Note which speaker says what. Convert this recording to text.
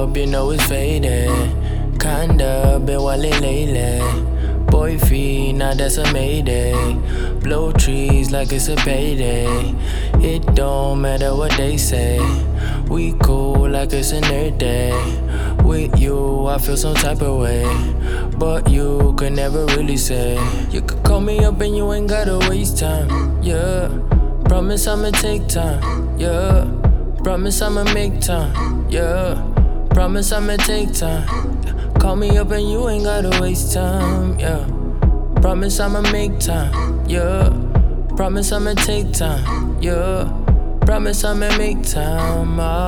Speaker 1: hope you know it's fading. Kinda been wildin' lately. Boy free, now that's a mayday. Blow trees like it's a payday. It don't matter what they say. We cool like it's a nerd day. With you, I feel some type of way. But you could never really say. You could call me up and you ain't gotta waste time. Yeah. Promise I'ma take time. Yeah. Promise I'ma make time. Yeah. Promise I'ma take time. Call me up and you ain't gotta waste time. Yeah. Promise I'ma make time. Yeah. Promise I'ma take time. Yeah. Promise I'ma make time. Oh, ay.